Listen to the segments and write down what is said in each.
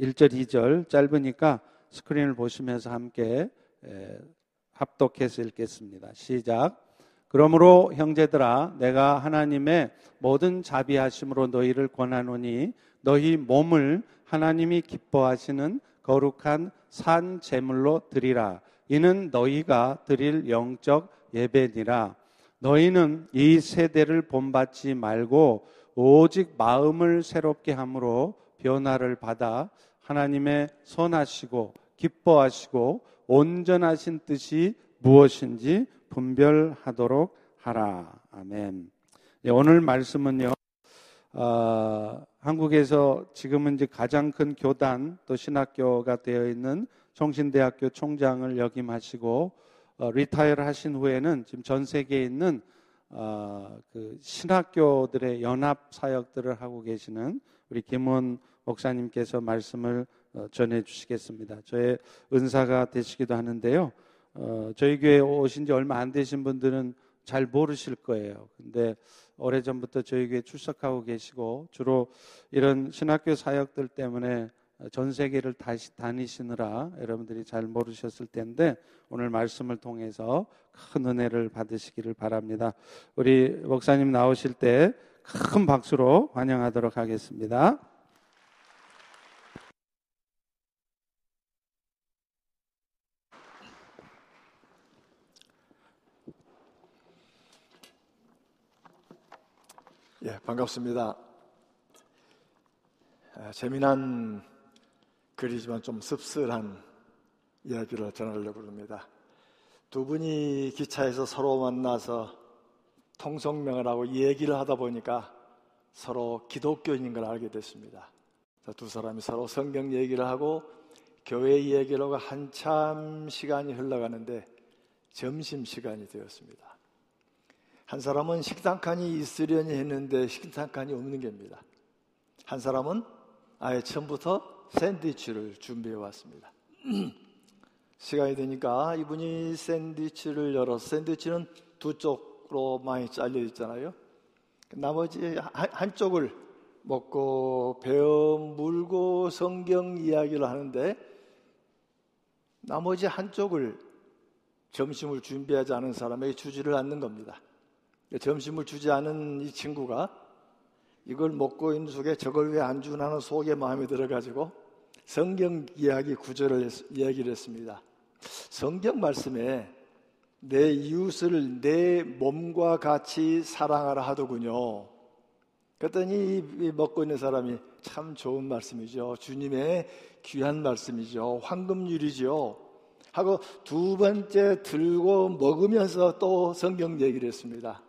1절, 2절 짧으니까 스크린을 보시면서 함께 합독해서 읽겠습니다. 시작. 그러므로 형제들아 내가 하나님의 모든 자비하심으로 너희를 권하노니 너희 몸을 하나님이 기뻐하시는 거룩한 산 제물로 드리라. 이는 너희가 드릴 영적 예배니라. 너희는 이 세대를 본받지 말고 오직 마음을 새롭게 함으로 변화를 받아 하나님의 선하시고 기뻐하시고 온전하신 뜻이 무엇인지 분별하도록 하라. 아멘. 네, 오늘 말씀은요, 어, 한국에서 지금은 이제 가장 큰 교단 또 신학교가 되어 있는 성신대학교 총장을 역임하시고 어, 리타이어 하신 후에는 지금 전 세계에 있는 어, 그 신학교들의 연합 사역들을 하고 계시는 우리 김원 목사님께서 말씀을 어, 전해 주시겠습니다. 저의 은사가 되시기도 하는데요. 어, 저희 교회 오신 지 얼마 안 되신 분들은 잘 모르실 거예요. 근데 오래 전부터 저희 교회 출석하고 계시고 주로 이런 신학교 사역들 때문에 전 세계를 다시 다니시느라 여러분들이 잘 모르셨을 텐데 오늘 말씀을 통해서 큰 은혜를 받으시기를 바랍니다. 우리 목사님 나오실 때 큰 박수로 환영하도록 하겠습니다. 예, 반갑습니다. 재미난 글이지만 좀 씁쓸한 이야기를 전하려고 합니다. 두 분이 기차에서 서로 만나서 통성명을 하고 얘기를 하다 보니까 서로 기독교인인 걸 알게 됐습니다. 두 사람이 서로 성경 얘기를 하고 교회 얘기를 하고 한참 시간이 흘러가는데 점심 시간이 되었습니다. 한 사람은 식당 칸이 있으려니 했는데 식당 칸이 없는 겁니다. 한 사람은 아예 처음부터 샌드위치를 준비해 왔습니다. 시간이 되니까 이분이 샌드위치를 열어서 샌드위치는 두 쪽으로 많이 잘려 있잖아요. 나머지 한 쪽을 먹고 배어 물고 성경 이야기를 하는데 나머지 한쪽을 점심을 준비하지 않은 사람에게 주지를 않는 겁니다. 점심을 주지 않은 이 친구가 이걸 먹고 있는 속에 저걸 왜 안 주나는 속에 마음이 들어가지고 성경 이야기 구절을 했, 이야기를 했습니다. 성경 말씀에 내 이웃을 내 몸과 같이 사랑하라 하더군요. 그랬더니 먹고 있는 사람이 참 좋은 말씀이죠. 주님의 귀한 말씀이죠. 황금률이죠. 하고 두 번째 들고 먹으면서 또 성경 얘기를 했습니다.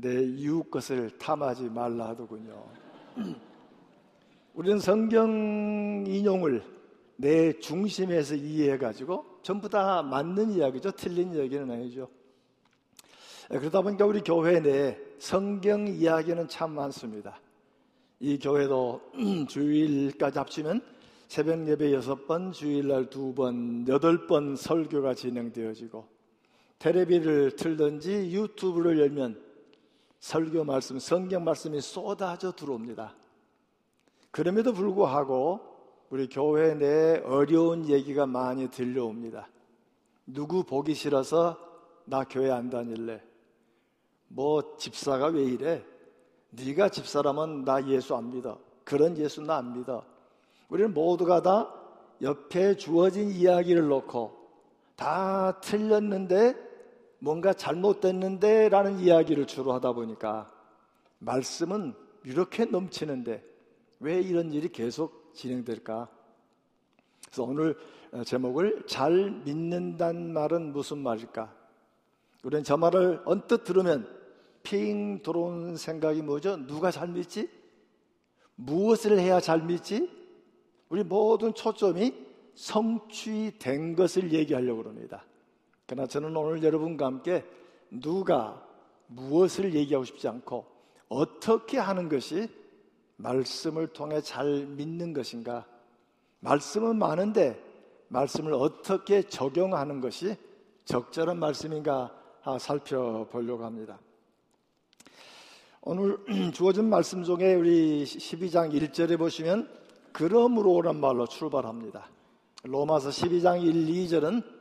내 이웃 것을 탐하지 말라 하더군요. 우리는 성경 인용을 내 중심에서 이해해가지고 전부 다 맞는 이야기죠. 틀린 이야기는 아니죠. 예, 그러다 보니까 우리 교회 내 성경 이야기는 참 많습니다. 이 교회도 주일까지 합치면 새벽 예배 여섯 번, 주일날 두 번, 여덟 번 설교가 진행되어지고 테레비를 틀든지 유튜브를 열면 설교 말씀, 성경 말씀이 쏟아져 들어옵니다. 그럼에도 불구하고 우리 교회 내에 어려운 얘기가 많이 들려옵니다. 누구 보기 싫어서 나 교회 안 다닐래. 뭐 집사가 왜 이래? 네가 집사라면 나 예수 안 믿어. 그런 예수 나 안 믿어. 우리는 모두가 다 옆에 주어진 이야기를 놓고 다 틀렸는데 뭔가 잘못됐는데 라는 이야기를 주로 하다 보니까 말씀은 이렇게 넘치는데 왜 이런 일이 계속 진행될까? 그래서 오늘 제목을 잘 믿는다는 말은 무슨 말일까? 우리는 저 말을 언뜻 들으면 핑 들어온 생각이 뭐죠? 누가 잘 믿지? 무엇을 해야 잘 믿지? 우리 모든 초점이 성취된 것을 얘기하려고 합니다. 그러나 저는 오늘 여러분과 함께 누가 무엇을 얘기하고 싶지 않고 어떻게 하는 것이 말씀을 통해 잘 믿는 것인가? 말씀은 많은데 말씀을 어떻게 적용하는 것이 적절한 말씀인가 살펴보려고 합니다. 오늘 주어진 말씀 중에 우리 12장 1절에 보시면 그러므로란 말로 출발합니다. 로마서 12장 1, 2절은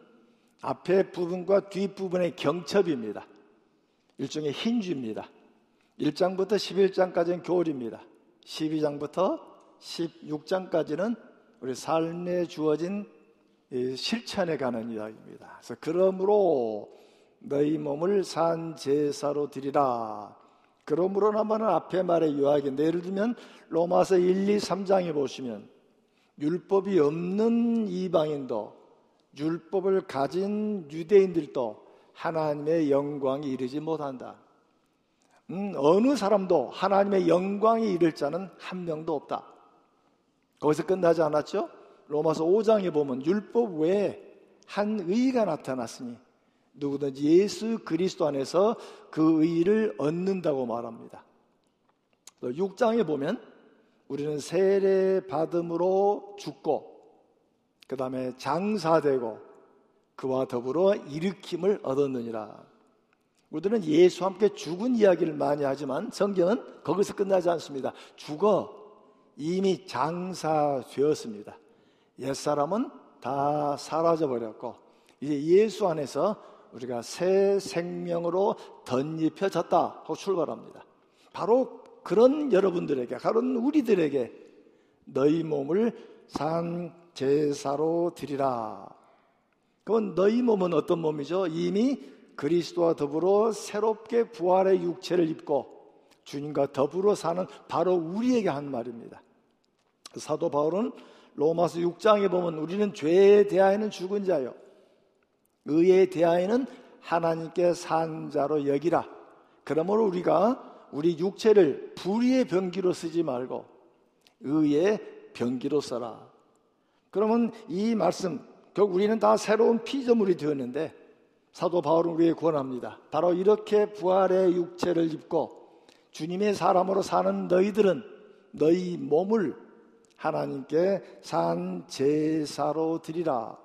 앞에 부분과 뒷부분의 경첩입니다. 일종의 힌주입니다. 1장부터 11장까지는 교리입니다. 12장부터 16장까지는 우리 삶에 주어진 실천에 관한 이야기입니다. 그래서 그러므로 너희 몸을 산 제사로 드리라. 그러므로나마는 앞에 말의 요약인데 예를 들면 로마서 1, 2, 3장에 보시면 율법이 없는 이방인도 율법을 가진 유대인들도 하나님의 영광이 이르지 못한다. 음, 어느 사람도 하나님의 영광이 이를 자는 한 명도 없다. 거기서 끝나지 않았죠? 로마서 5장에 보면 율법 외에 한 의가 나타났으니 누구든지 예수 그리스도 안에서 그 의를 얻는다고 말합니다. 6장에 보면 우리는 세례 받음으로 죽고 그 다음에 장사되고 그와 더불어 일으킴을 얻었느니라. 우리들은 예수와 함께 죽은 이야기를 많이 하지만 성경은 거기서 끝나지 않습니다. 죽어 이미 장사되었습니다. 옛사람은 다 사라져 버렸고 이제 예수 안에서 우리가 새 생명으로 덧입혀졌다 하고 출발합니다. 바로 그런 여러분들에게, 그런 우리들에게 너희 몸을 산 제사로 드리라. 그건 너희 몸은 어떤 몸이죠? 이미 그리스도와 더불어 새롭게 부활의 육체를 입고 주님과 더불어 사는 바로 우리에게 한 말입니다. 사도 바울은 로마서 6장에 보면 우리는 죄에 대하여는 죽은 자요. 의에 대하여는 하나님께 산 자로 여기라. 그러므로 우리가 우리 육체를 불의의 병기로 쓰지 말고 의의 병기로 써라. 그러면 이 말씀, 결국 우리는 다 새로운 피조물이 되었는데 사도 바울은 우리에게 권합니다. 바로 이렇게 부활의 육체를 입고 주님의 사람으로 사는 너희들은 너희 몸을 하나님께 산 제사로 드리라.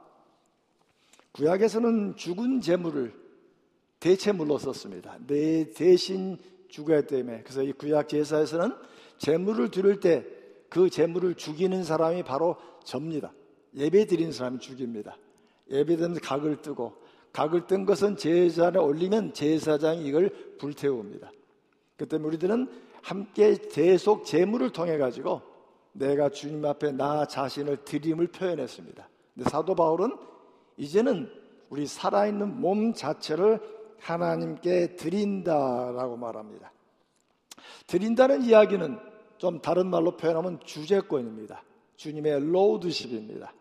구약에서는 죽은 제물을 대체물로 썼습니다. 내 대신 죽어야 때문에 그래서 이 구약 제사에서는 제물을 드릴 때 그 제물을 죽이는 사람이 바로 접니다. 예배 드리는 사람이 죽입니다. 예배 드는 각을 뜨고 각을 뜬 것은 제사에 올리면 제사장이 이걸 불태웁니다. 그 때문에 우리들은 함께 계속 제물을 통해 가지고 내가 주님 앞에 나 자신을 드림을 표현했습니다. 근데 사도 바울은 이제는 우리 살아있는 몸 자체를 하나님께 드린다라고 말합니다. 드린다는 이야기는 좀 다른 말로 표현하면 주제권입니다. 주님의 로드십입니다.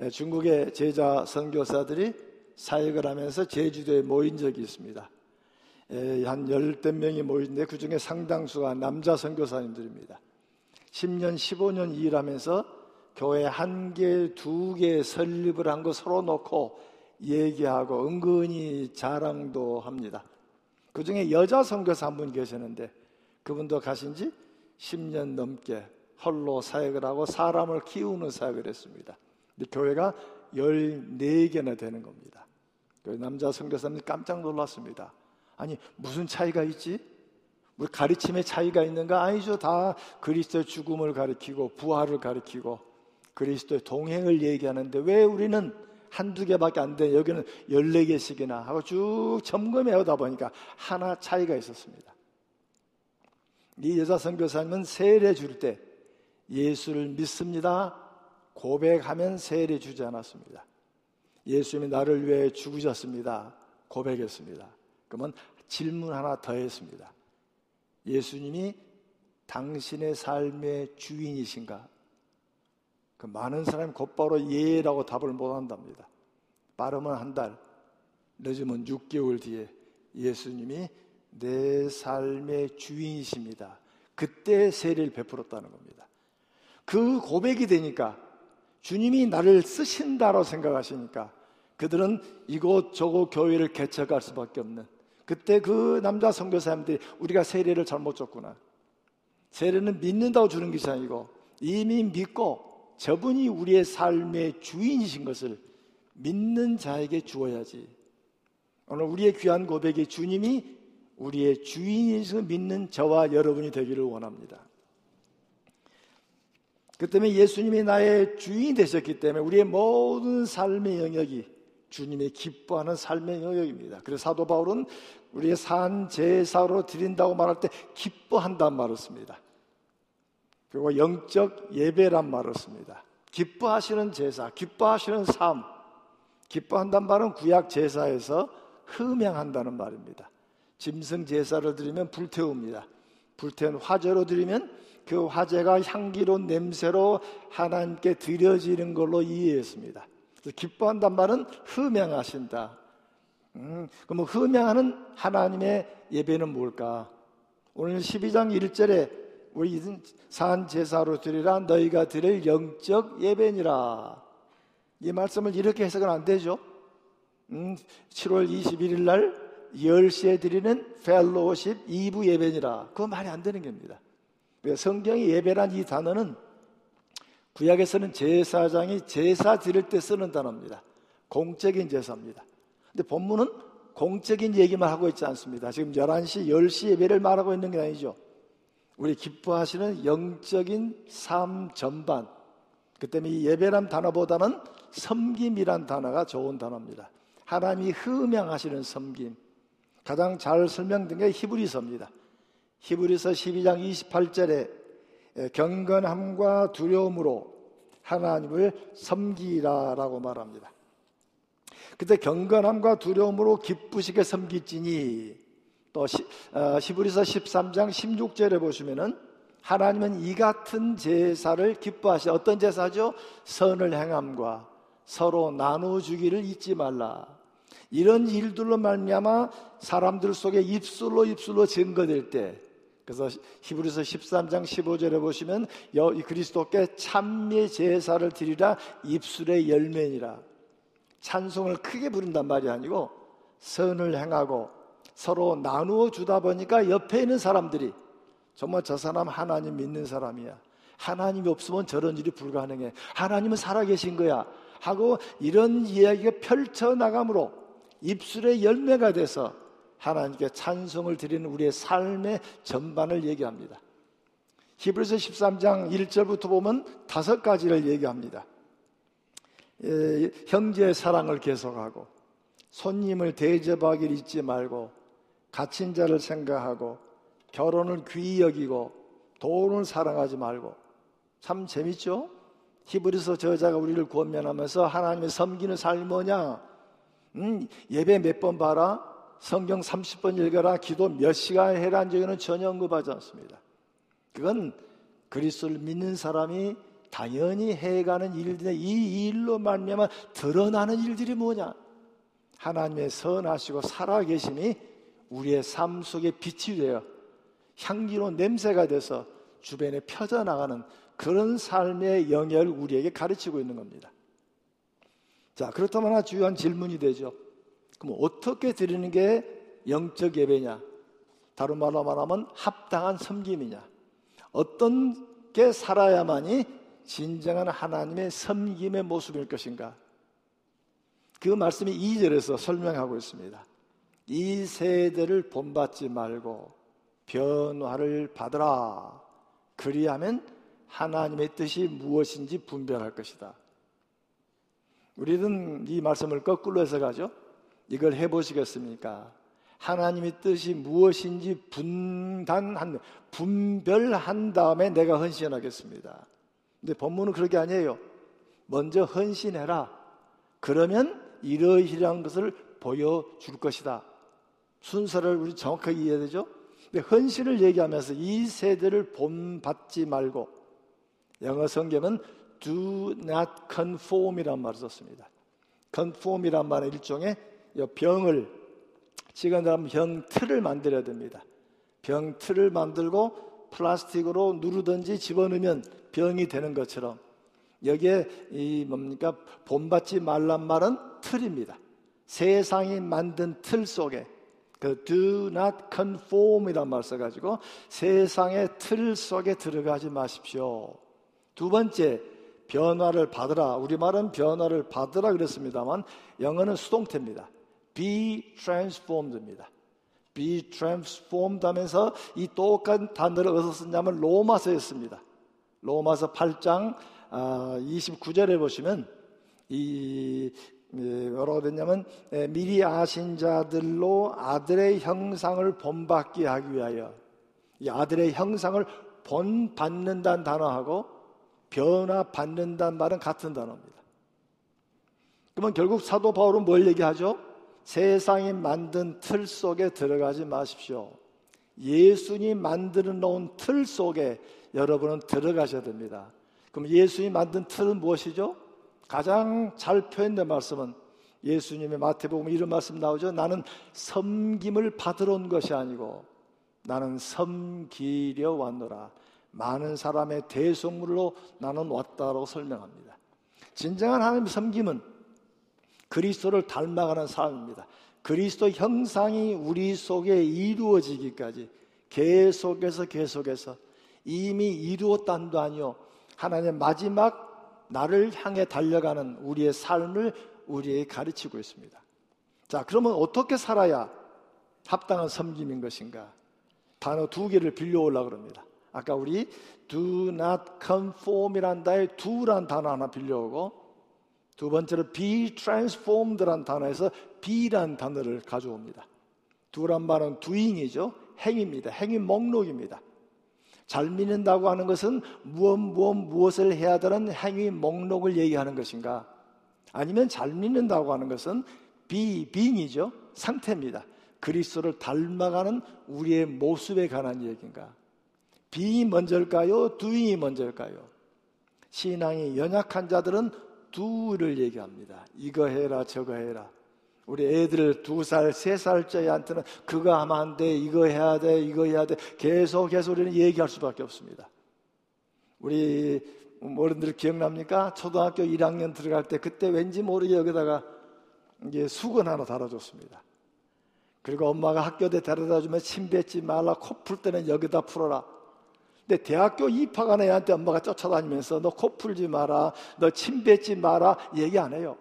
예, 중국의 제자 선교사들이 사역을 하면서 제주도에 모인 적이 있습니다. 예, 한 열댓 명이 모인데 그 중에 상당수가 남자 선교사님들입니다. 10년, 15년 일하면서 교회 한 개, 두 개 설립을 한 거 서로 놓고 얘기하고 은근히 자랑도 합니다. 그 중에 여자 선교사 한 분 계시는데 그분도 가신 지 10년 넘게 홀로 사역을 하고 사람을 키우는 사역을 했습니다. 근데 교회가 14개나 되는 겁니다. 그 남자 선교사님 깜짝 놀랐습니다. 아니, 무슨 차이가 있지? 우리 가르침의 차이가 있는가? 아니죠. 다 그리스도의 죽음을 가리키고 부활을 가리키고 그리스도의 동행을 얘기하는데 왜 우리는 한두 개밖에 안 돼. 여기는 14개씩이나 하고 쭉 점검해 오다 보니까 하나 차이가 있었습니다. 이 여자 선교사님은 세례 줄 때 예수를 믿습니다. 고백하면 세례 주지 않았습니다. 예수님이 나를 위해 죽으셨습니다. 고백했습니다. 그러면 질문 하나 더 했습니다. 예수님이 당신의 삶의 주인이신가? 그 많은 사람이 곧바로 예라고 답을 못 한답니다. 빠르면 한 달, 늦으면 6개월 뒤에 예수님이 내 삶의 주인이십니다. 그때 세례를 베풀었다는 겁니다. 그 고백이 되니까 주님이 나를 쓰신다고 생각하시니까 그들은 이곳 저곳 교회를 개척할 수밖에 없는 그때 그 남자 선교사님들이 우리가 세례를 잘못 줬구나. 세례는 믿는다고 주는 것이 아니고 이미 믿고 저분이 우리의 삶의 주인이신 것을 믿는 자에게 주어야지. 오늘 우리의 귀한 고백이 주님이 우리의 주인이신 믿는 저와 여러분이 되기를 원합니다. 그 때문에 예수님이 나의 주인이 되셨기 때문에 우리의 모든 삶의 영역이 주님의 기뻐하는 삶의 영역입니다. 그래서 사도 바울은 우리의 산 제사로 드린다고 말할 때 기뻐한다는 말을 씁니다. 그리고 영적 예배란 말을 씁니다. 기뻐하시는 제사, 기뻐하시는 삶. 기뻐한다는 말은 구약 제사에서 흠양한다는 말입니다. 짐승 제사를 드리면 불태웁니다. 불태운 화제로 드리면 그 화제가 향기로운 냄새로 하나님께 드려지는 걸로 이해했습니다. 기뻐한단 말은 흠양하신다. 음, 그럼 흠양하는 하나님의 예배는 뭘까? 오늘 12장 1절에 우리 산 제사로 드리라 너희가 드릴 영적 예배니라. 이 말씀을 이렇게 해석은 안 되죠. 음, 7월 21일 날 10시에 드리는 펠로십 2부 예배니라. 그거 말이 안 되는 겁니다. 성경의 예배란 이 단어는 구약에서는 제사장이 제사 드릴 때 쓰는 단어입니다. 공적인 제사입니다. 근데 본문은 공적인 얘기만 하고 있지 않습니다. 지금 11시, 10시 예배를 말하고 있는 게 아니죠. 우리 기뻐하시는 영적인 삶 전반. 그 때문에 이 예배란 단어보다는 섬김이란 단어가 좋은 단어입니다. 하나님이 흠양하시는 섬김. 가장 잘 설명된 게 히브리서입니다. 히브리서 12장 28절에 경건함과 두려움으로 하나님을 섬기라라고 말합니다. 그때 경건함과 두려움으로 기쁘시게 섬기지니 또 시, 어, 히브리서 13장 16절에 보시면은 하나님은 이 같은 제사를 기뻐하시 어떤 제사죠? 선을 행함과 서로 나누어 주기를 잊지 말라. 이런 일들로 말미암아 사람들 속에 입술로 입술로 증거될 때 그래서 히브리서 13장 15절에 보시면 그리스도께 찬미 제사를 드리라 입술의 열매니라. 찬송을 크게 부른단 말이 아니고 선을 행하고 서로 나누어 주다 보니까 옆에 있는 사람들이 정말 저 사람 하나님 믿는 사람이야. 하나님이 없으면 저런 일이 불가능해. 하나님은 살아계신 거야. 하고 이런 이야기가 펼쳐나감으로 입술의 열매가 돼서 하나님께 찬송을 드리는 우리의 삶의 전반을 얘기합니다. 히브리서 13장 1절부터 보면 다섯 가지를 얘기합니다. 에, 형제의 사랑을 계속하고 손님을 대접하기를 잊지 말고 갇힌 자를 생각하고 결혼을 귀히 여기고 돈을 사랑하지 말고 참 재밌죠? 히브리서 저자가 우리를 권면하면서 하나님의 섬기는 삶이 뭐냐? 음, 예배 몇 번 봐라? 성경 30번 읽어라, 기도 몇 시간 해라 적에는 전혀 언급하지 않습니다. 그건 그리스도를 믿는 사람이 당연히 해가는 일들이 이 일로 말미암아 드러나는 일들이 뭐냐? 하나님의 선하시고 살아계심이 우리의 삶 속에 빛이 되어 향기로운 냄새가 돼서 주변에 펴져나가는 그런 삶의 영역을 우리에게 가르치고 있는 겁니다. 자, 그렇다면 하나 주요한 질문이 되죠. 그럼 어떻게 드리는 게 영적 예배냐? 다른 말로 말하면 합당한 섬김이냐? 어떤 게 살아야만이 진정한 하나님의 섬김의 모습일 것인가? 그 말씀이 2절에서 설명하고 있습니다. 이 세대를 본받지 말고 변화를 받으라. 그리하면 하나님의 뜻이 무엇인지 분별할 것이다. 우리는 이 말씀을 거꾸로 해서 가죠. 이걸 해보시겠습니까? 하나님의 뜻이 무엇인지 분단한, 분별한 다음에 내가 헌신하겠습니다. 근데 본문은 그렇게 아니에요. 먼저 헌신해라. 그러면 이러이러한 것을 보여줄 것이다. 순서를 우리 정확하게 이해해야 되죠? 근데 헌신을 얘기하면서 이 세대를 본받지 말고 영어 성경은 do not conform이란 말을 썼습니다. conform이란 말은 일종의 병을 지금 병 틀을 만들어야 됩니다. 병 틀을 만들고 플라스틱으로 누르든지 집어넣으면 병이 되는 것처럼 여기에 이 뭡니까 본받지 말란 말은 틀입니다. 세상이 만든 틀 속에 그 do not conform이란 말 써가지고 세상의 틀 속에 들어가지 마십시오. 두 번째 변화를 받으라. 우리 말은 변화를 받으라 그랬습니다만 영어는 수동태입니다. Be transformed입니다. be transformed 하면서 이 똑같은 단어를 어디서 썼냐면 로마서였습니다. 로마서 8장 29절에 아, 보시면 이 뭐라고 됐냐면 미리 아신 자들로 아들의 형상을 본받게 하기 위하여 이 아들의 형상을 본받는다는 단어하고 변화받는다는 말은 같은 단어입니다. 그러면 결국 사도 바울은 뭘 얘기하죠? 세상이 만든 틀 속에 들어가지 마십시오. 예수님 만들어 놓은 틀 속에 여러분은 들어가셔야 됩니다. 그럼 예수님이 만든 틀은 무엇이죠? 가장 잘 표현된 말씀은 예수님의 마태복음 이런 말씀 나오죠. 나는 섬김을 받으러 온 것이 아니고 나는 섬기려 왔노라. 많은 사람의 대속물로 나는 왔다고 설명합니다. 진정한 하나님 섬김은 그리스도를 닮아가는 삶입니다. 그리스도 형상이 우리 속에 이루어지기까지 계속해서 계속해서 이미 이루었단도 아니요. 하나님의 마지막 나를 향해 달려가는 우리의 삶을 우리에게 가르치고 있습니다. 자, 그러면 어떻게 살아야 합당한 섬김인 것인가? 단어 두 개를 빌려오려고 그럽니다. 아까 우리 do not conform이란 다에 do란 단어 하나 빌려오고 두 번째로 be transformed란 단어에서 be란 단어를 가져옵니다. do란 말은 doing이죠. 행입니다. 행위 목록입니다. 잘 믿는다고 하는 것은 무엇 무엇 무엇을 해야 되는 행위 목록을 얘기하는 것인가? 아니면 잘 믿는다고 하는 것은 비 빙이죠 상태입니다. 그리스도를 닮아가는 우리의 모습에 관한 얘기인가? 빙이 먼저일까요? 두잉이 먼저일까요? 신앙이 연약한 자들은 두를 얘기합니다. 이거 해라 저거 해라. 우리 애들 두 살, 세 살짜리한테는 그거 하면 안 돼, 이거 해야 돼, 이거 해야 돼. 계속 계속 우리는 얘기할 수밖에 없습니다. 우리 어른들 기억납니까? 초등학교 1학년 들어갈 때 그때 왠지 모르게 여기다가 이게 수건 하나 달아줬습니다. 그리고 엄마가 학교에 데려다 주면 침 뱉지 말라, 코 풀 때는 여기다 풀어라. 근데 대학교 입학한 애한테 엄마가 쫓아다니면서 너 코 풀지 마라, 너 침 뱉지 마라 얘기 안 해요.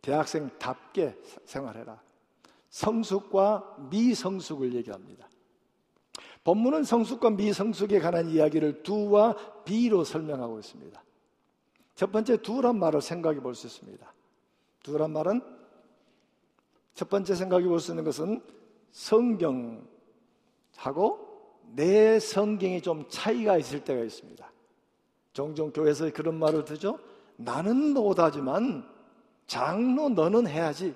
대학생답게 생활해라. 성숙과 미성숙을 얘기합니다. 본문은 성숙과 미성숙에 관한 이야기를 두와 비로 설명하고 있습니다. 첫 번째 두란 말을 생각해 볼 수 있습니다. 두란 말은 첫 번째 생각해 볼 수 있는 것은 성경하고 내 성경이 좀 차이가 있을 때가 있습니다. 종종 교회에서 그런 말을 듣죠. 나는 못하지만 장로 너는 해야지.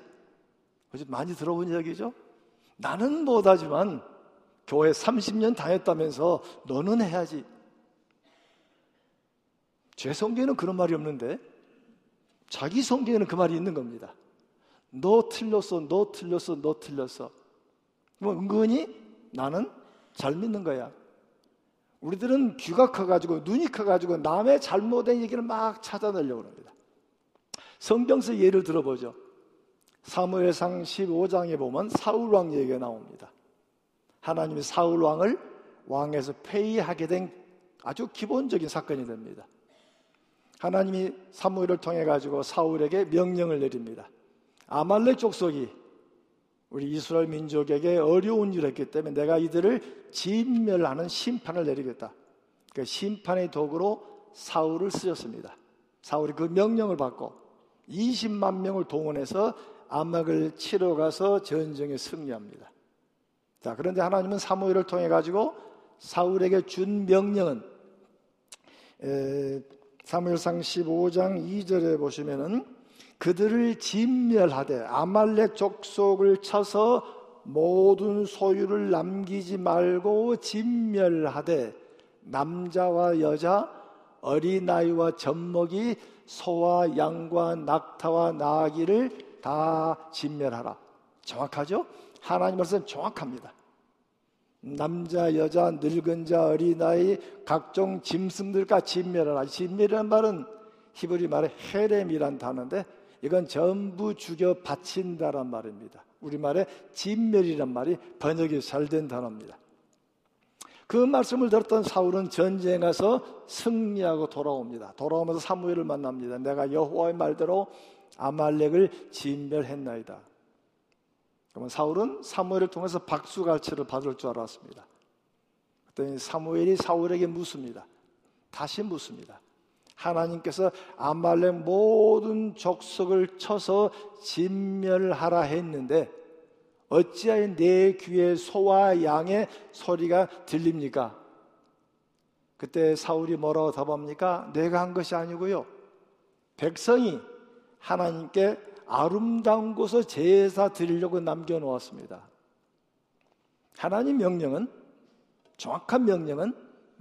많이 들어본 이야기죠? 나는 못하지만 교회 30년 다녔다면서 너는 해야지. 제 성경에는 그런 말이 없는데 자기 성경에는 그 말이 있는 겁니다. 너 틀렸어, 너 틀렸어, 너 틀렸어. 뭐 은근히 나는 잘 믿는 거야. 우리들은 귀가 커가지고 눈이 커가지고 남의 잘못된 얘기를 막 찾아내려고 합니다. 성경서 예를 들어보죠. 사무엘상 15장에 보면 사울 왕 얘기가 나옵니다. 하나님이 사울 왕을 왕에서 폐위하게 된 아주 기본적인 사건이 됩니다. 하나님이 사무엘을 통해 가지고 사울에게 명령을 내립니다. 아말렉 족속이 우리 이스라엘 민족에게 어려운 일을 했기 때문에 내가 이들을 진멸하는 심판을 내리겠다. 그 심판의 도구로 사울을 쓰였습니다. 사울이 그 명령을 받고 20만 명을 동원해서 암막을 치러 가서 전쟁에 승리합니다. 자, 그런데 하나님은 사무엘을 통해 가지고 사울에게 준 명령은 에, 사무엘상 15장 2절에 보시면은 그들을 진멸하되 아말렉 족속을 쳐서 모든 소유를 남기지 말고 진멸하되 남자와 여자 어린아이와 젖먹이 소와 양과 낙타와 나귀를 다 진멸하라. 정확하죠? 하나님 말씀 정확합니다. 남자, 여자, 늙은 자, 어린아이, 각종 짐승들과 진멸하라. 진멸이라는 말은 히브리 말에 헤렘이란 단어인데 이건 전부 죽여 바친다란 말입니다. 우리말에 진멸이란 말이 번역이 잘 된 단어입니다. 그 말씀을 들었던 사울은 전쟁에 가서 승리하고 돌아옵니다. 돌아오면서 사무엘을 만납니다. 내가 여호와의 말대로 아말렉을 진멸했나이다. 그러면 사울은 사무엘을 통해서 박수갈채를 받을 줄 알았습니다. 그랬더니 사무엘이 사울에게 묻습니다. 다시 묻습니다. 하나님께서 아말렉 모든 족속을 쳐서 진멸하라 했는데 어찌하여 내 귀에 소와 양의 소리가 들립니까? 그때 사울이 뭐라고 답합니까? 내가 한 것이 아니고요. 백성이 하나님께 아름다운 곳을 제사 드리려고 남겨놓았습니다. 하나님 명령은 정확한 명령은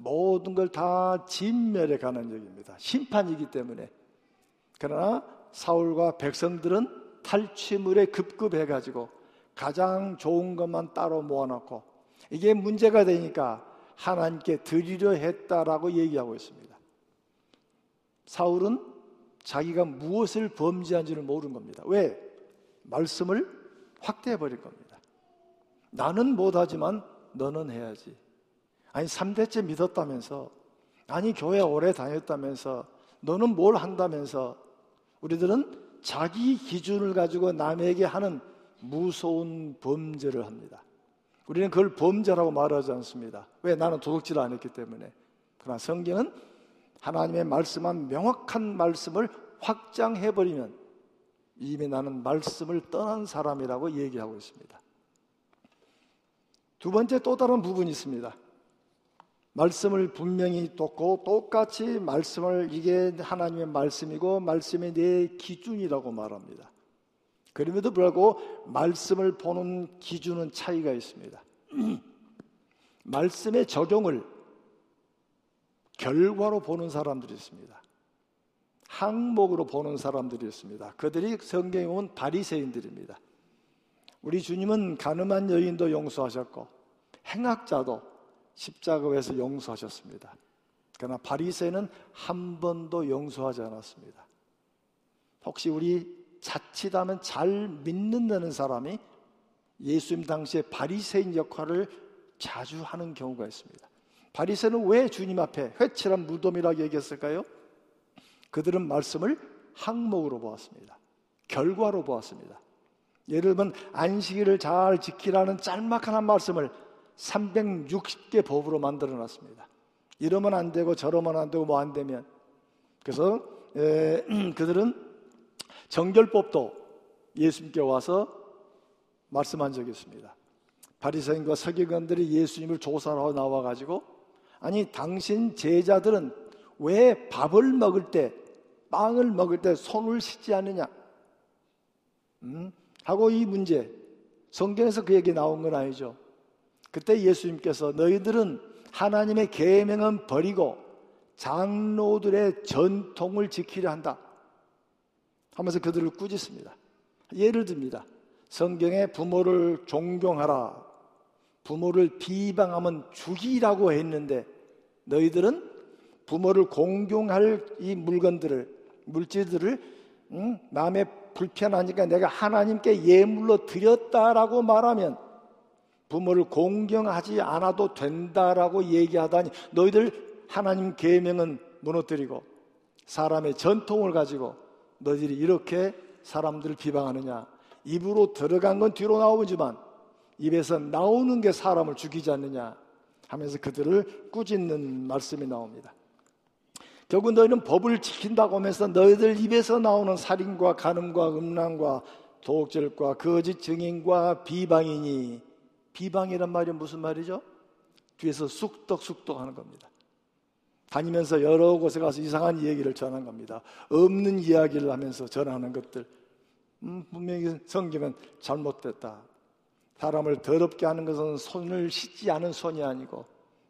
모든 걸 다 진멸해 가는 얘기입니다. 심판이기 때문에. 그러나 사울과 백성들은 탈취물에 급급해 가지고 가장 좋은 것만 따로 모아놓고 이게 문제가 되니까 하나님께 드리려 했다라고 얘기하고 있습니다. 사울은 자기가 무엇을 범죄한지를 모르는 겁니다. 왜? 말씀을 확대해 버릴 겁니다. 나는 못하지만 너는 해야지. 아니, 3대째 믿었다면서, 아니, 교회 오래 다녔다면서, 너는 뭘 한다면서, 우리들은 자기 기준을 가지고 남에게 하는 무서운 범죄를 합니다. 우리는 그걸 범죄라고 말하지 않습니다. 왜? 나는 도둑질 안 했기 때문에. 그러나 성경은 하나님의 말씀한 명확한 말씀을 확장해버리면 이미 나는 말씀을 떠난 사람이라고 얘기하고 있습니다. 두 번째 또 다른 부분이 있습니다. 말씀을 분명히 듣고 똑같이 말씀을 이게 하나님의 말씀이고 말씀이 내 기준이라고 말합니다. 그럼에도 불구하고 말씀을 보는 기준은 차이가 있습니다. 말씀의 적용을 결과로 보는 사람들이 있습니다. 항목으로 보는 사람들이 있습니다. 그들이 성경에 온 바리새인들입니다. 우리 주님은 가늠한 여인도 용서하셨고 행악자도 십자가에서 용서하셨습니다. 그러나 바리새인은 한 번도 용서하지 않았습니다. 혹시 우리 자칫하면 잘 믿는다는 사람이 예수님 당시에 바리새인 역할을 자주 하는 경우가 있습니다. 바리새는 왜 주님 앞에 회칠한 무덤이라고 얘기했을까요? 그들은 말씀을 항목으로 보았습니다. 결과로 보았습니다. 예를 들면 안식일을 잘 지키라는 짤막한 말씀을 360개 법으로 만들어 놨습니다. 이러면 안 되고 저러면 안 되고 뭐 안 되면 그래서 에, 그들은 정결법도 예수님께 와서 말씀한 적이 있습니다. 바리새인과 서기관들이 예수님을 조사하러 나와 가지고 아니 당신 제자들은 왜 밥을 먹을 때 빵을 먹을 때 손을 씻지 않느냐? 음? 하고 이 문제 성경에서 그 얘기 나온 건 아니죠. 그때 예수님께서 너희들은 하나님의 계명은 버리고 장로들의 전통을 지키려 한다. 하면서 그들을 꾸짖습니다. 예를 듭니다. 성경에 부모를 존경하라. 부모를 비방하면 죽이라고 했는데 너희들은 부모를 공경할 이 물건들을 물질들을 응? 마음에 불편하니까 내가 하나님께 예물로 드렸다라고 말하면 부모를 공경하지 않아도 된다라고 얘기하다니 너희들 하나님 계명은 무너뜨리고 사람의 전통을 가지고 너희들이 이렇게 사람들을 비방하느냐? 입으로 들어간 건 뒤로 나오지만 입에서 나오는 게 사람을 죽이지 않느냐? 하면서 그들을 꾸짖는 말씀이 나옵니다. 결국 너희는 법을 지킨다고 하면서 너희들 입에서 나오는 살인과 간음과 음란과 도적질과 거짓 증인과 비방이니 비방이란 말이 무슨 말이죠? 뒤에서 쑥덕쑥덕 하는 겁니다. 다니면서 여러 곳에 가서 이상한 얘기를 전한 겁니다. 없는 이야기를 하면서 전하는 것들. 음, 분명히 성경은 잘못됐다. 사람을 더럽게 하는 것은 손을 씻지 않은 손이 아니고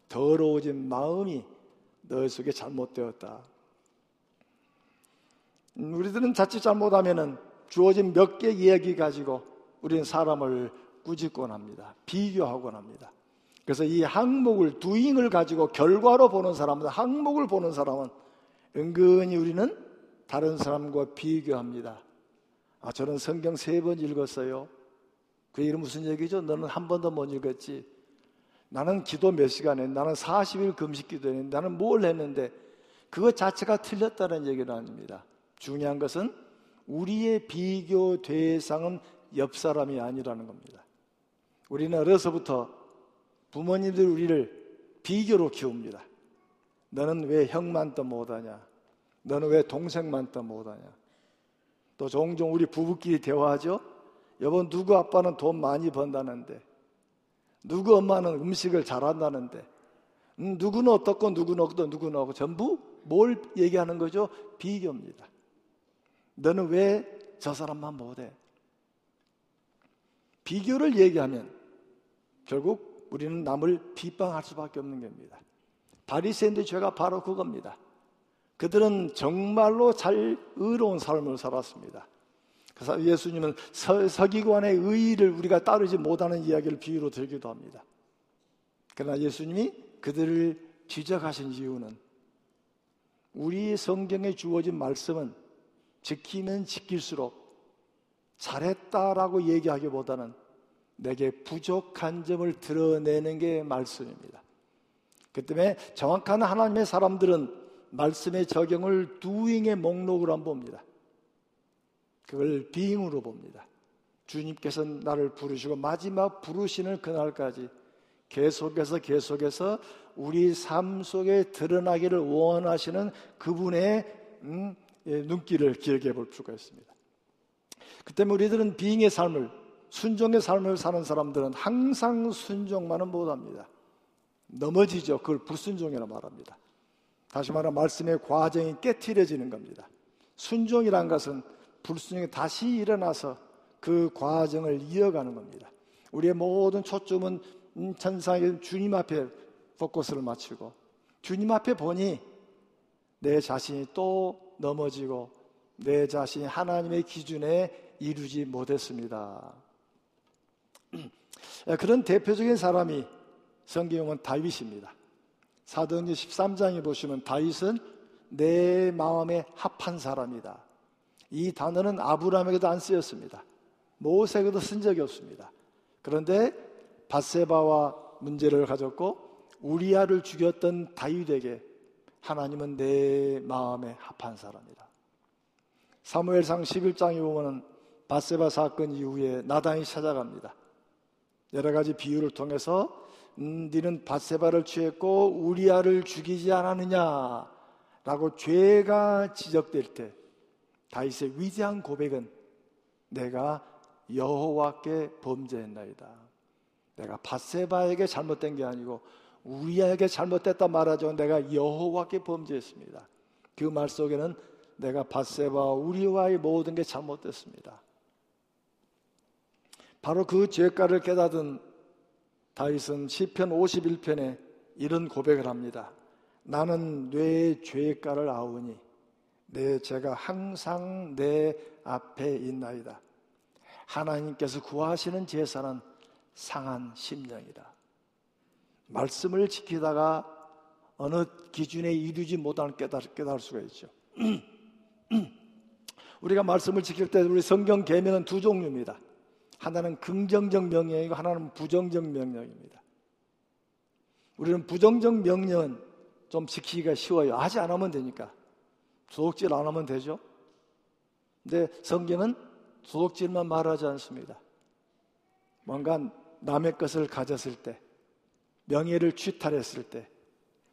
더러워진 마음이 너 속에 잘못되었다. 음, 우리들은 자칫 잘못하면은 주어진 몇 개 이야기 가지고 우리는 사람을 꾸짖곤 합니다. 비교하곤 합니다. 그래서 이 항목을 두잉을 가지고 결과로 보는 사람은 항목을 보는 사람은 은근히 우리는 다른 사람과 비교합니다. 아, 저는 성경 세 번 읽었어요. 그 얘기는 무슨 얘기죠? 너는 한 번도 못 읽었지. 나는 기도 몇 시간 했 나는 40일 금식 기도했는데 나는 뭘 했는데 그것 자체가 틀렸다는 얘기는 아닙니다. 중요한 것은 우리의 비교 대상은 옆 사람이 아니라는 겁니다. 우리는 어려서부터 부모님들 우리를 비교로 키웁니다. 너는 왜 형만 또 못하냐? 너는 왜 동생만 또 못하냐? 또 종종 우리 부부끼리 대화하죠? 여보, 누구 아빠는 돈 많이 번다는데, 누구 엄마는 음식을 잘한다는데, 음, 누구는 어떻고, 누구는 어떻고, 누구는 어떻고, 전부 뭘 얘기하는 거죠? 비교입니다. 너는 왜 저 사람만 못해? 비교를 얘기하면 결국 우리는 남을 비방할 수밖에 없는 겁니다. 바리새인의 죄가 바로 그겁니다. 그들은 정말로 잘 의로운 삶을 살았습니다. 그래서 예수님은 서, 기관의 의의를 우리가 따르지 못하는 이야기를 비유로 들기도 합니다. 그러나 예수님이 그들을 지적하신 이유는 우리 성경에 주어진 말씀은 지키면 지킬수록 잘했다라고 얘기하기보다는 내게 부족한 점을 드러내는 게 말씀입니다. 그 때문에 정확한 하나님의 사람들은 말씀의 적용을 doing의 목록으로 안 봅니다. 그걸 being으로 봅니다. 주님께서 나를 부르시고 마지막 부르시는 그날까지 계속해서 계속해서 우리 삶 속에 드러나기를 원하시는 그분의 음, 예, 눈길을 기억해 볼 수가 있습니다. 그 때문에 우리들은 비잉의 삶을 순종의 삶을 사는 사람들은 항상 순종만은 못합니다. 넘어지죠. 그걸 불순종이라 말합니다. 다시 말하면 말씀의 과정이 깨트려지는 겁니다. 순종이란 것은 불순종이 다시 일어나서 그 과정을 이어가는 겁니다. 우리의 모든 초점은 천상의 주님 앞에 포커스를 맞추고 주님 앞에 보니 내 자신이 또 넘어지고 내 자신이 하나님의 기준에 이루지 못했습니다. 그런 대표적인 사람이 성경은 다윗입니다. 사도행전 13장에 보시면 다윗은 내 마음에 합한 사람이다. 이 단어는 아브라함에게도 안 쓰였습니다. 모세에게도 쓴 적이 없습니다. 그런데 바세바와 문제를 가졌고 우리아를 죽였던 다윗에게 하나님은 내 마음에 합한 사람이다. 사무엘상 11장에 보면 바세바 사건 이후에 나단이 찾아갑니다. 여러 가지 비유를 통해서 음, 네는 바세바를 취했고 우리아를 죽이지 않았느냐라고 죄가 지적될 때 다윗의 위대한 고백은 내가 여호와께 범죄했나이다. 내가 바세바에게 잘못된 게 아니고 우리에게 잘못됐다 말하죠. 내가 여호와께 범죄했습니다. 그 말 속에는 내가 바세바 우리와의 모든 게 잘못됐습니다. 바로 그 죄가를 깨닫은 다윗은 시편 51편에 이런 고백을 합니다. 나는 뇌 죄가를 아우니 내 죄가 항상 내 앞에 있나이다. 하나님께서 구하시는 제사는 상한 심령이다. 말씀을 지키다가 어느 기준에 이르지 못하는 깨달, 깨달을 수가 있죠. 우리가 말씀을 지킬 때 우리 성경 계명은 두 종류입니다. 하나는 긍정적 명령이고 하나는 부정적 명령입니다. 우리는 부정적 명령은 좀 지키기가 쉬워요. 하지 않으면 되니까. 도둑질 안 하면 되죠. 근데 성경은 도둑질만 말하지 않습니다. 뭔가 남의 것을 가졌을 때, 명예를 취탈했을 때,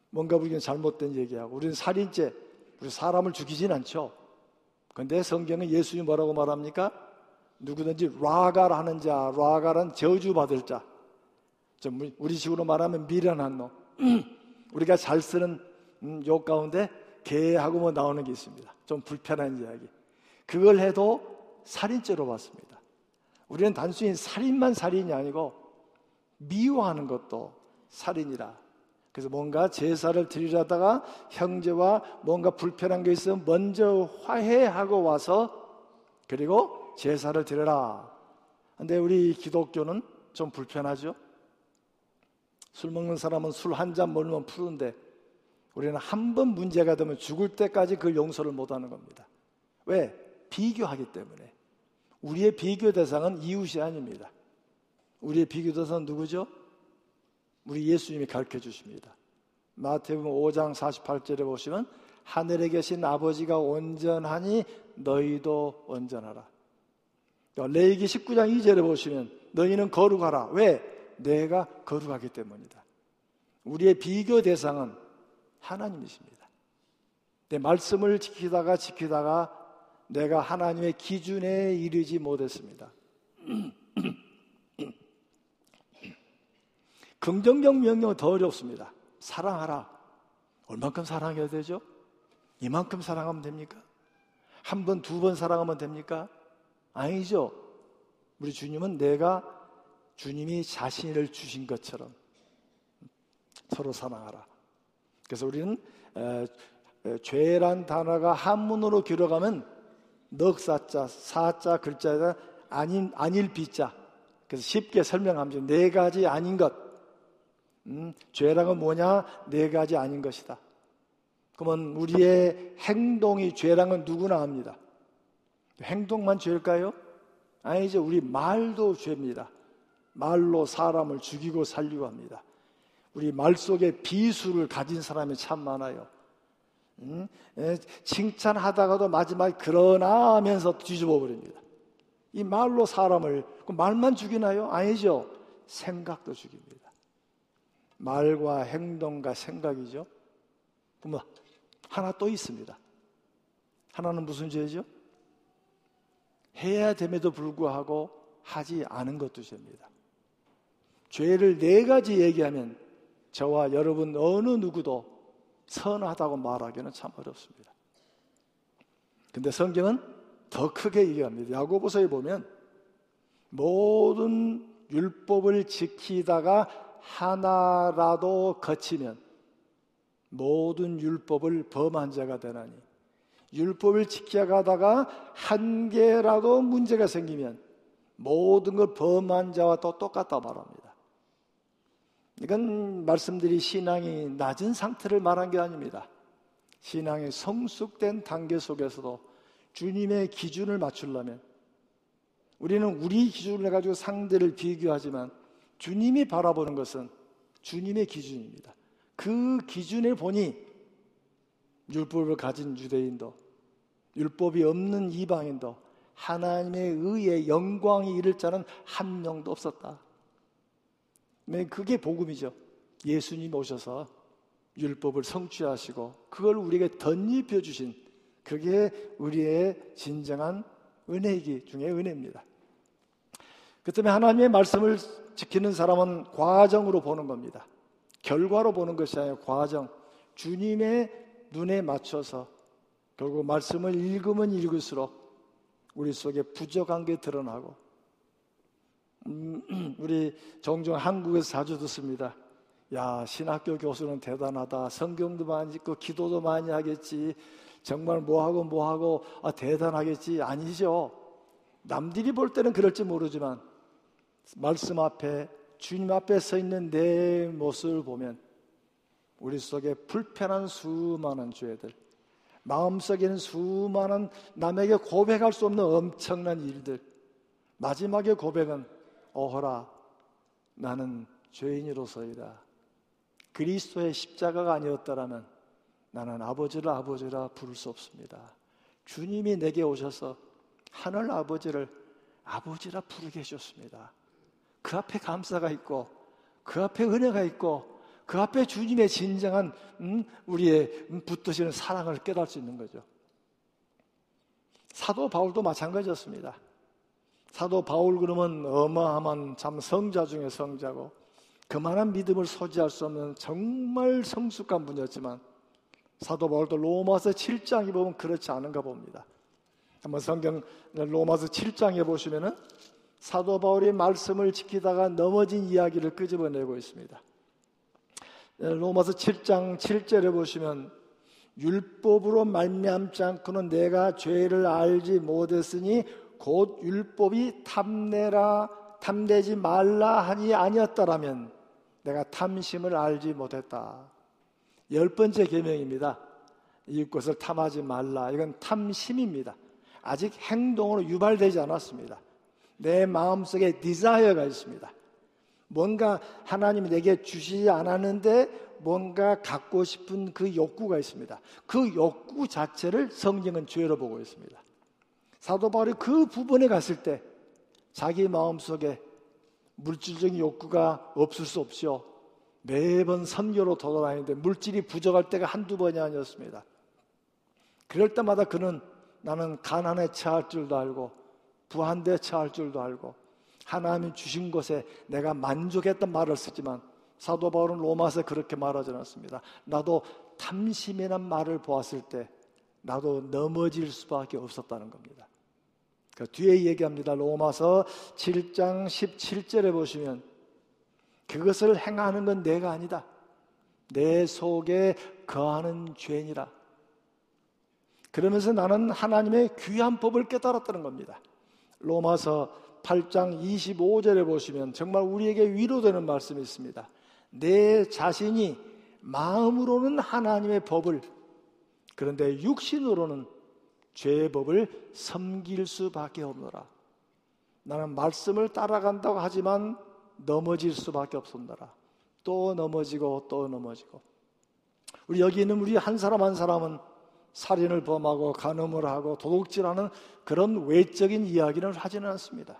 뭔가 우리는 잘못된 얘기하고, 우리는 살인죄, 우리 사람을 죽이진 않죠. 근데 성경은 예수님이 뭐라고 말합니까? 누구든지 라가라는 자, 라가란 저주받을 자. 좀 우리 식으로 말하면 미련한 놈. 우리가 잘 쓰는 음, 욕 가운데 개하고 뭐 나오는 게 있습니다. 좀 불편한 이야기. 그걸 해도 살인죄로 봤습니다. 우리는 단순히 살인만 살인이 아니고 미워하는 것도 살인이라. 그래서 뭔가 제사를 드리려다가 형제와 뭔가 불편한 게 있으면 먼저 화해하고 와서 그리고 제사를 드려라. 근데 우리 기독교는 좀 불편하죠? 술 먹는 사람은 술 한 잔 먹으면 푸른데 우리는 한 번 문제가 되면 죽을 때까지 그 용서를 못 하는 겁니다. 왜? 비교하기 때문에. 우리의 비교 대상은 이웃이 아닙니다. 우리의 비교 대상은 누구죠? 우리 예수님이 가르쳐 주십니다. 마태복음 5장 48절에 보시면 하늘에 계신 아버지가 온전하니 너희도 온전하라. 레이기 19장 2절에 보시면 너희는 거룩하라. 왜? 내가 거룩하기 때문이다. 우리의 비교 대상은 하나님이십니다. 내 말씀을 지키다가 지키다가 내가 하나님의 기준에 이르지 못했습니다. 긍정적 명령은 더 어렵습니다. 사랑하라. 얼만큼 사랑해야 되죠? 이만큼 사랑하면 됩니까? 한 번, 두 번 사랑하면 됩니까? 아니죠. 우리 주님은 내가 주님이 자신을 주신 것처럼 서로 사랑하라. 그래서 우리는 에, 에, 죄란 단어가 한문으로 길어가면 넉사자, 사자 글자에다 아닌 아닐 비자. 그래서 쉽게 설명하면 네 가지 아닌 것. 음, 죄랑은 뭐냐? 네 가지 아닌 것이다. 그러면 우리의 행동이 죄랑은 누구나 합니다. 행동만 죄일까요? 아니죠. 우리 말도 죄입니다. 말로 사람을 죽이고 살리고 합니다. 우리 말 속에 비수를 가진 사람이 참 많아요. 음? 예, 칭찬하다가도 마지막에 그러나 하면서 뒤집어 버립니다. 이 말로 사람을 그 말만 죽이나요? 아니죠. 생각도 죽입니다. 말과 행동과 생각이죠. 그러면 하나 또 있습니다. 하나는 무슨 죄죠? 해야 됨에도 불구하고 하지 않은 것도 죄입니다. 죄를 네 가지 얘기하면 저와 여러분 어느 누구도 선하다고 말하기는 참 어렵습니다. 근데 성경은 더 크게 얘기합니다. 야고보서에 보면 모든 율법을 지키다가 하나라도 거치면 모든 율법을 범한 자가 되나니 율법을 지켜가다가 한 개라도 문제가 생기면 모든 걸 범한 자와 또 똑같다 말합니다. 이건 말씀들이 신앙이 낮은 상태를 말한 게 아닙니다. 신앙이 성숙된 단계 속에서도 주님의 기준을 맞추려면 우리는 우리 기준을 가지고 상대를 비교하지만 주님이 바라보는 것은 주님의 기준입니다. 그 기준을 보니 율법을 가진 유대인도 율법이 없는 이방인도 하나님의 의에 영광이 이를 자는 한 명도 없었다. 네, 그게 복음이죠. 예수님 오셔서 율법을 성취하시고 그걸 우리에게 덧입혀 주신 그게 우리의 진정한 은혜이기 중에 은혜입니다. 그 때문에 하나님의 말씀을 지키는 사람은 과정으로 보는 겁니다. 결과로 보는 것이 아니라 과정. 주님의 눈에 맞춰서 결국 말씀을 읽으면 읽을수록 우리 속에 부족한 게 드러나고 음, 우리 종종 한국에서 자주 듣습니다. 야, 신학교 교수는 대단하다. 성경도 많이 읽고 기도도 많이 하겠지. 정말 뭐하고 뭐하고 아, 대단하겠지. 아니죠. 남들이 볼 때는 그럴지 모르지만 말씀 앞에 주님 앞에 서 있는 내 모습을 보면 우리 속에 불편한 수많은 죄들, 마음속에는 수많은 남에게 고백할 수 없는 엄청난 일들, 마지막의 고백은 오호라 나는 죄인으로서이다. 그리스도의 십자가가 아니었다라면 나는 아버지를 아버지라 부를 수 없습니다. 주님이 내게 오셔서 하늘 아버지를 아버지라 부르게 해줬습니다. 그 앞에 감사가 있고 그 앞에 은혜가 있고 그 앞에 주님의 진정한 음, 우리의 음, 붙드시는 사랑을 깨달을 수 있는 거죠. 사도 바울도 마찬가지였습니다. 사도 바울 그러면 어마어마한 참 성자 중에 성자고 그만한 믿음을 소지할 수 없는 정말 성숙한 분이었지만 사도 바울도 로마서 7장에 보면 그렇지 않은가 봅니다. 한번 성경 로마서 7장에 보시면은 사도 바울이 말씀을 지키다가 넘어진 이야기를 끄집어내고 있습니다. 로마서 7장 7절에 보시면 율법으로 말미암지 않고는 내가 죄를 알지 못했으니 곧 율법이 탐내라 탐내지 말라 하니 아니었더라면 내가 탐심을 알지 못했다. 열 번째 계명입니다. 이것을 탐하지 말라. 이건 탐심입니다. 아직 행동으로 유발되지 않았습니다. 내 마음속에 desire가 있습니다. 뭔가 하나님이 내게 주시지 않았는데 뭔가 갖고 싶은 그 욕구가 있습니다. 그 욕구 자체를 성경은 죄로 보고 있습니다. 사도 바울이 그 부분에 갔을 때 자기 마음속에 물질적인 욕구가 없을 수 없죠. 매번 선교로 돌아다니는데 물질이 부족할 때가 한두 번이 아니었습니다. 그럴 때마다 그는 나는 가난에 처할 줄도 알고 부한데 처할 줄도 알고 하나님이 주신 것에 내가 만족했던 말을 쓰지만 사도 바울은 로마서 그렇게 말하지 않았습니다. 나도 탐심이란 말을 보았을 때 나도 넘어질 수밖에 없었다는 겁니다. 그 뒤에 얘기합니다. 로마서 7장 17절에 보시면 그것을 행하는 건 내가 아니다. 내 속에 거하는 죄니라. 그러면서 나는 하나님의 귀한 법을 깨달았다는 겁니다. 로마서 8장 25절에 보시면 정말 우리에게 위로되는 말씀이 있습니다. 내 자신이 마음으로는 하나님의 법을 그런데 육신으로는 죄의 법을 섬길 수밖에 없노라. 나는 말씀을 따라간다고 하지만 넘어질 수밖에 없었노라. 또 넘어지고 또 넘어지고. 우리 여기 있는 우리 한 사람 한 사람은 살인을 범하고 간음을 하고 도둑질하는 그런 외적인 이야기를 하지는 않습니다.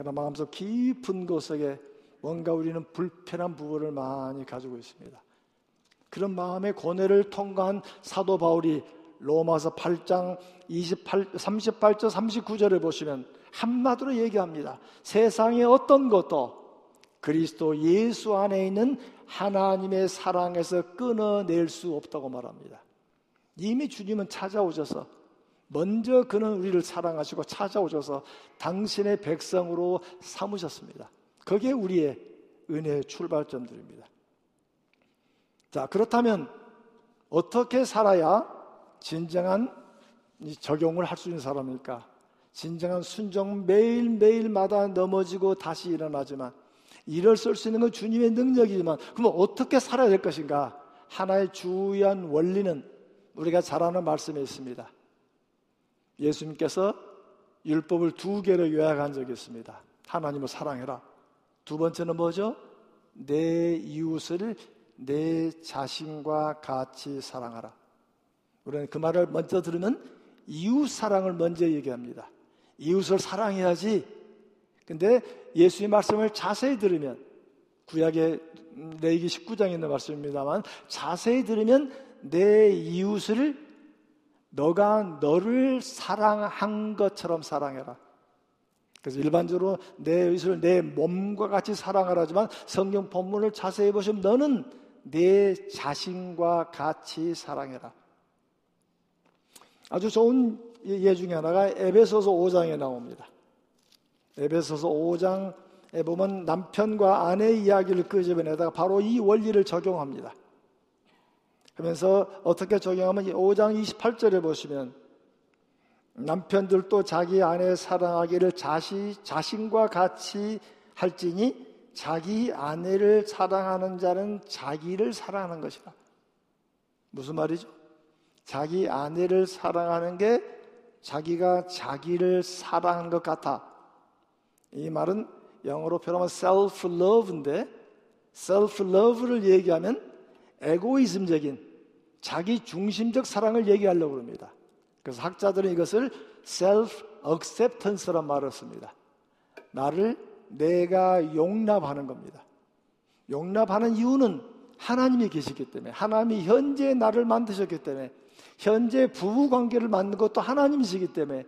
그러나 마음속 깊은 곳에 뭔가 우리는 불편한 부분을 많이 가지고 있습니다. 그런 마음의 고뇌를 통과한 사도 바울이 로마서 8장 28, 38절 39절에 보시면 한마디로 얘기합니다. 세상의 어떤 것도 그리스도 예수 안에 있는 하나님의 사랑에서 끊어낼 수 없다고 말합니다. 이미 주님은 찾아오셔서 먼저 그는 우리를 사랑하시고 찾아오셔서 당신의 백성으로 삼으셨습니다. 그게 우리의 은혜의 출발점들입니다. 자, 그렇다면 어떻게 살아야 진정한 적용을 할 수 있는 사람일까? 진정한 순종 매일매일마다 넘어지고 다시 일어나지만 일을 쓸 수 있는 건 주님의 능력이지만 그러면 어떻게 살아야 될 것인가? 하나의 주요한 원리는 우리가 잘 아는 말씀에 있습니다. 예수님께서 율법을 두 개로 요약한 적이 있습니다. 하나님을 사랑해라. 두 번째는 뭐죠? 내 이웃을 내 자신과 같이 사랑하라. 우리는 그 말을 먼저 들으면 이웃 사랑을 먼저 얘기합니다. 이웃을 사랑해야지. 근데 예수의 말씀을 자세히 들으면 구약의 레이기 19장에 있는 말씀입니다만 자세히 들으면 내 이웃을 너가 너를 사랑한 것처럼 사랑해라. 그래서 일반적으로 내 이웃을 내 몸과 같이 사랑하라지만 성경 본문을 자세히 보시면 너는 내 자신과 같이 사랑해라. 아주 좋은 예 중에 하나가 에베소서 5장에 나옵니다. 에베소서 5장에 보면 남편과 아내 이야기를 끄집어내다가 바로 이 원리를 적용합니다. 그러면서 어떻게 적용하면 5장 28절에 보시면 남편들도 자기 아내 사랑하기를 자시, 자신과 같이 할지니 자기 아내를 사랑하는 자는 자기를 사랑하는 것이다. 무슨 말이죠? 자기 아내를 사랑하는 게 자기가 자기를 사랑하는 것 같아. 이 말은 영어로 표현하면 self-love인데 self-love를 얘기하면 에고이즘적인 자기 중심적 사랑을 얘기하려고 합니다. 그래서 학자들은 이것을 self-acceptance란 말을 씁니다. 나를 내가 용납하는 겁니다. 용납하는 이유는 하나님이 계시기 때문에 하나님이 현재 나를 만드셨기 때문에 현재 부부 관계를 만든 것도 하나님이시기 때문에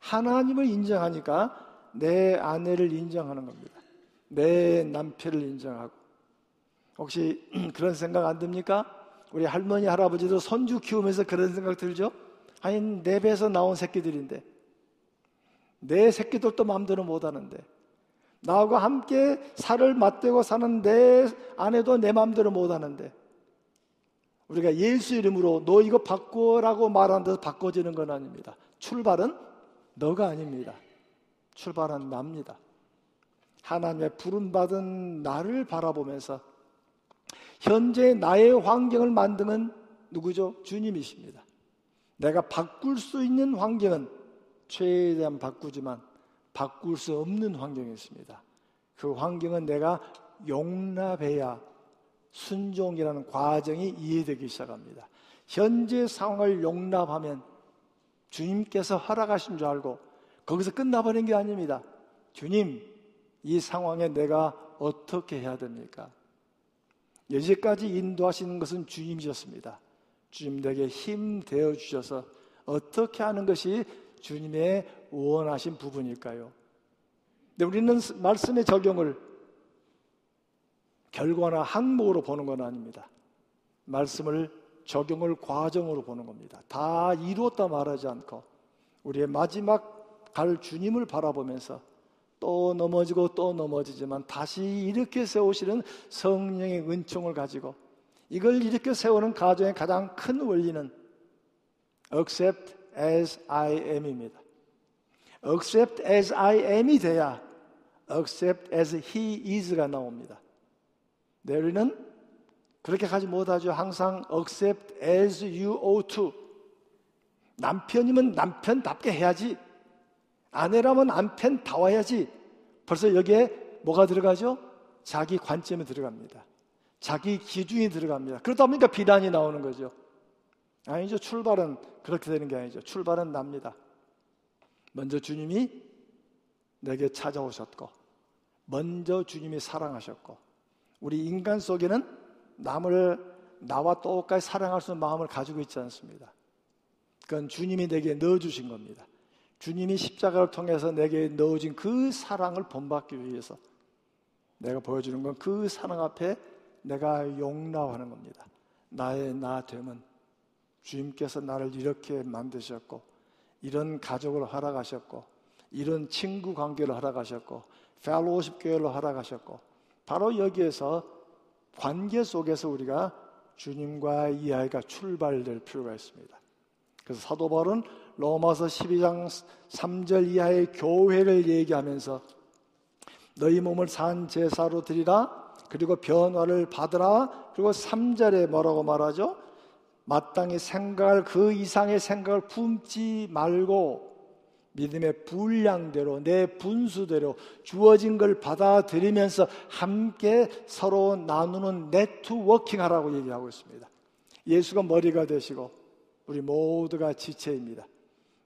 하나님을 인정하니까 내 아내를 인정하는 겁니다. 내 남편을 인정하고 혹시 그런 생각 안 듭니까? 우리 할머니 할아버지도 손주 키우면서 그런 생각 들죠? 아니 내 배에서 나온 새끼들인데 내 새끼들도 마음대로 못 하는데 나하고 함께 살을 맞대고 사는 내 아내도 내 마음대로 못 하는데 우리가 예수 이름으로 너 이거 바꾸라고 말하는 데서 바꿔지는 건 아닙니다. 출발은 너가 아닙니다. 출발은 납니다. 하나님의 부름받은 나를 바라보면서 현재 나의 환경을 만드는 누구죠? 주님이십니다. 내가 바꿀 수 있는 환경은 최대한 바꾸지만 바꿀 수 없는 환경이 있습니다. 그 환경은 내가 용납해야 순종이라는 과정이 이해되기 시작합니다. 현재 상황을 용납하면 주님께서 허락하신 줄 알고 거기서 끝나버린 게 아닙니다. 주님, 이 상황에 내가 어떻게 해야 됩니까? 여기까지 인도하시는 것은 주님이셨습니다. 주님 내게 힘 되어 주셔서 어떻게 하는 것이 주님의 원하신 부분일까요? 근데 우리는 말씀의 적용을 결과나 항목으로 보는 건 아닙니다. 말씀을 적용을 과정으로 보는 겁니다. 다 이루었다 말하지 않고 우리의 마지막 갈 주님을 바라보면서 또 넘어지고 또 넘어지지만 다시 이렇게 세우시는 성령의 은총을 가지고 이걸 이렇게 세우는 가정의 가장 큰 원리는 accept as I am입니다. accept as I am이 돼야 accept as he is가 나옵니다. 네, 우리는 그렇게 가지 못하죠. 항상 accept as you ought to. 남편이면 남편답게 해야지. 아내라면 남편다워야지. 벌써 여기에 뭐가 들어가죠? 자기 관점이 들어갑니다. 자기 기준이 들어갑니다. 그러다 보니까 비난이 나오는 거죠. 아니죠. 출발은 그렇게 되는 게 아니죠. 출발은 납니다. 먼저 주님이 내게 찾아오셨고, 먼저 주님이 사랑하셨고, 우리 인간 속에는 남을 나와 똑같이 사랑할 수 있는 마음을 가지고 있지 않습니다. 그건 주님이 내게 넣어주신 겁니다. 주님이 십자가를 통해서 내게 넣어진 그 사랑을 본받기 위해서 내가 보여주는 건 그 사랑 앞에 내가 용납하는 겁니다. 나의 나 됨은 주님께서 나를 이렇게 만드셨고 이런 가족을 허락하셨고 이런 친구 관계를 허락하셨고 펠로우십 교회를 허락하셨고 바로 여기에서 관계 속에서 우리가 주님과 이 아이가 출발될 필요가 있습니다. 그래서 사도 바울은 로마서 12장 3절 이하의 교회를 얘기하면서 너희 몸을 산 제사로 드리라 그리고 변화를 받으라 그리고 3절에 뭐라고 말하죠? 마땅히 생각할 그 이상의 생각을 품지 말고 믿음의 분량대로 내 분수대로 주어진 걸 받아들이면서 함께 서로 나누는 네트워킹 하라고 얘기하고 있습니다. 예수가 머리가 되시고 우리 모두가 지체입니다.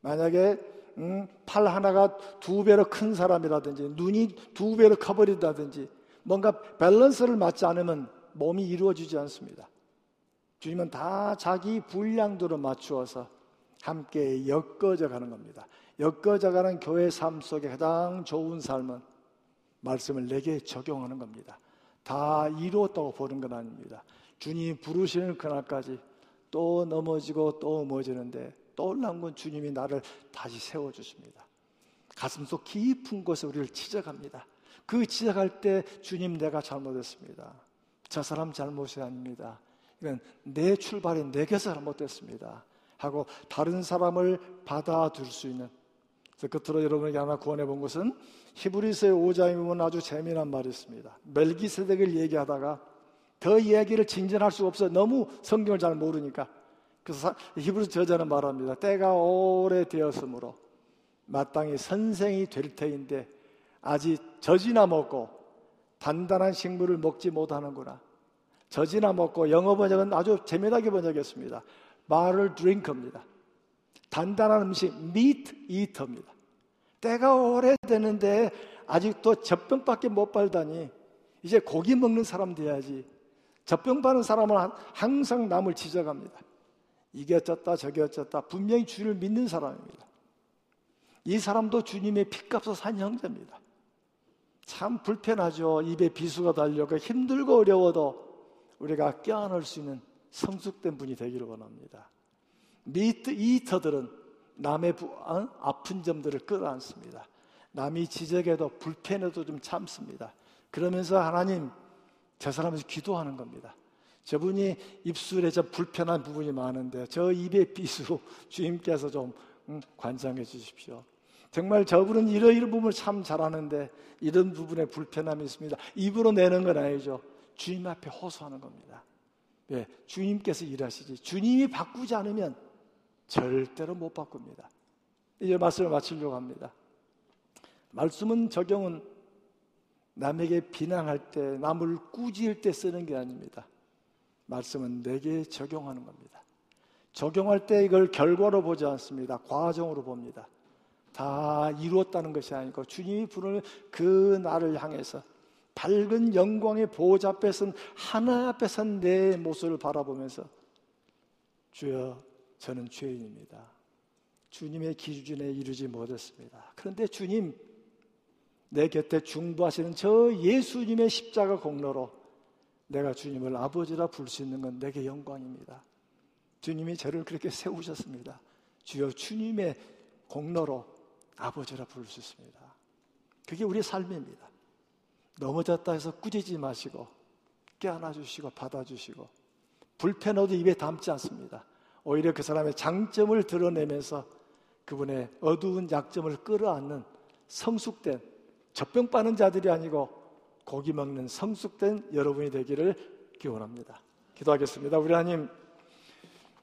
만약에 음, 팔 하나가 두 배로 큰 사람이라든지 눈이 두 배로 커버린다든지 뭔가 밸런스를 맞지 않으면 몸이 이루어지지 않습니다. 주님은 다 자기 분량대로 맞추어서 함께 엮어져 가는 겁니다. 엮어져 가는 교회 삶 속에 가장 좋은 삶은 말씀을 내게 적용하는 겁니다. 다 이루었다고 보는 건 아닙니다. 주님이 부르시는 그날까지 또 넘어지고 또 넘어지는데 떠올란 건 주님이 나를 다시 세워주십니다. 가슴속 깊은 곳에 우리를 지적합니다. 그 지적할 때 주님 내가 잘못했습니다. 저 사람 잘못이 아닙니다. 이건 내 출발이 내게서 잘못됐습니다. 하고 다른 사람을 받아줄 수 있는 그래서 끝으로 여러분에게 하나 구원해 본 것은 히브리서의 5장에 보면 아주 재미난 말이 있습니다. 멜기세덱을 얘기하다가 더 이야기를 진전할 수가 없어 너무 성경을 잘 모르니까 그래서 히브리 저자는 말합니다. 때가 오래 되었으므로 마땅히 선생이 될 터인데 아직 젖이나 먹고 단단한 식물을 먹지 못하는구나. 젖이나 먹고 영어 번역은 아주 재미나게 번역했습니다. 말을 드링크입니다. 단단한 음식 meat eater입니다. 때가 오래되는데 아직도 젖병밖에 못 발다니 이제 고기 먹는 사람 돼야지. 젖병 바는 사람은 항상 남을 지적합니다. 이게 어쩌다 저게 어쩌다 분명히 주를 믿는 사람입니다. 이 사람도 주님의 피값을 산 형제입니다. 참 불편하죠. 입에 비수가 달려고 힘들고 어려워도 우리가 껴안을 수 있는 성숙된 분이 되기를 원합니다. 미트 이터들은 남의 부, 어? 아픈 점들을 끌어안습니다. 남이 지적해도 불편해도 좀 참습니다. 그러면서 하나님 저 사람에서 기도하는 겁니다. 저분이 입술에 저 불편한 부분이 많은데 저 입의 비수로 주님께서 좀 음, 관장해 주십시오. 정말 저분은 이러이러 부분을 참 잘하는데 이런 부분에 불편함이 있습니다. 입으로 내는 건 아니죠. 주님 앞에 호소하는 겁니다. 예, 주님께서 일하시지. 주님이 바꾸지 않으면 절대로 못 바꿉니다. 이제 말씀을 마치려고 합니다. 말씀은 적용은 남에게 비난할 때, 남을 꾸질 때 쓰는 게 아닙니다. 말씀은 내게 적용하는 겁니다. 적용할 때 이걸 결과로 보지 않습니다. 과정으로 봅니다. 다 이루었다는 것이 아니고 주님이 부르는 그 나를 향해서 밝은 영광의 보호자 앞에 선 하나 앞에 선 내 모습을 바라보면서 주여 저는 죄인입니다. 주님의 기준에 이르지 못했습니다. 그런데 주님 내 곁에 중보하시는 저 예수님의 십자가 공로로 내가 주님을 아버지라 부를 수 있는 건 내게 영광입니다. 주님이 저를 그렇게 세우셨습니다. 주여 주님의 공로로 아버지라 부를 수 있습니다. 그게 우리 삶입니다. 넘어졌다 해서 꾸짖지 마시고 깨어나 주시고 받아 주시고 불편어도 입에 담지 않습니다. 오히려 그 사람의 장점을 드러내면서 그분의 어두운 약점을 끌어안는 성숙된 젖병 빠는 자들이 아니고 고기 먹는 성숙된 여러분이 되기를 기원합니다. 기도하겠습니다. 우리 하나님